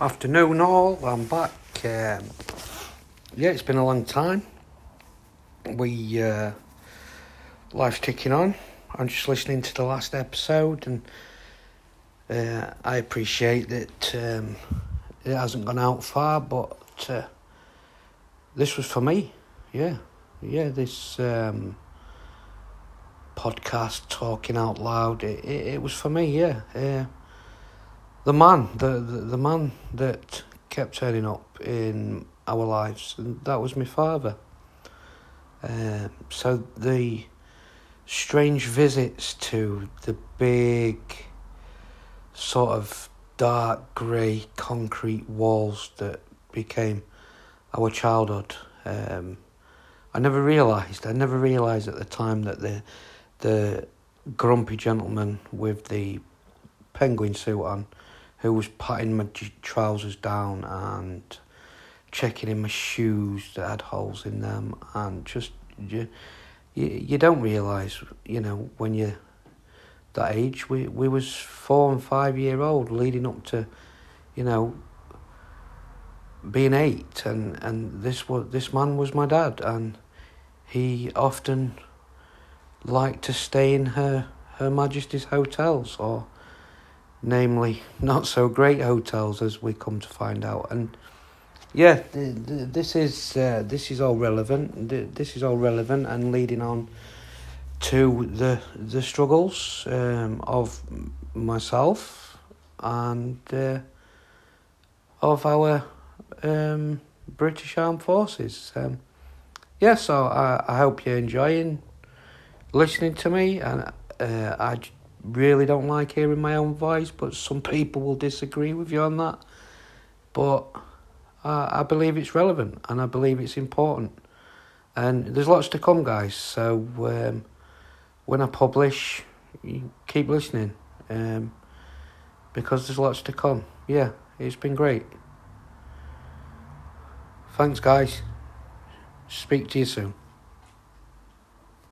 Afternoon, all. I'm back. Um, yeah, it's been a long time. We uh, life's ticking on. I'm just listening to the last episode, and uh, I appreciate that um, it hasn't gone out far, but uh, this was for me. Yeah, yeah. This um, podcast, talking out loud, it, it, it was for me. Yeah, yeah. The man, the, the, the man that kept turning up in our lives, and that was my father. Um, so the strange visits to the big, sort of dark grey concrete walls that became our childhood. Um, I never realised. I never realised at the time that the the grumpy gentleman with the penguin suit on who was patting my trousers down and checking in my shoes that had holes in them and just you you, you don't realize you know when you're that age we we was four and five year old leading up to you know being eight and and this was this man was my dad and he often liked to stay in her her majesty's hotels or namely not so great hotels as we come to find out. And yeah, this is uh, this is all relevant. This is all relevant and leading on to the the struggles um, of myself and uh, of our um, British Armed Forces. Um, yeah, so I, I hope you're enjoying listening to me, and uh, I really don't like hearing my own voice, but some people will disagree with you on that. But I, I believe it's relevant and I believe it's important. And there's lots to come, guys. So um, when I publish, keep listening um, because there's lots to come. Yeah, it's been great. Thanks, guys. Speak to you soon.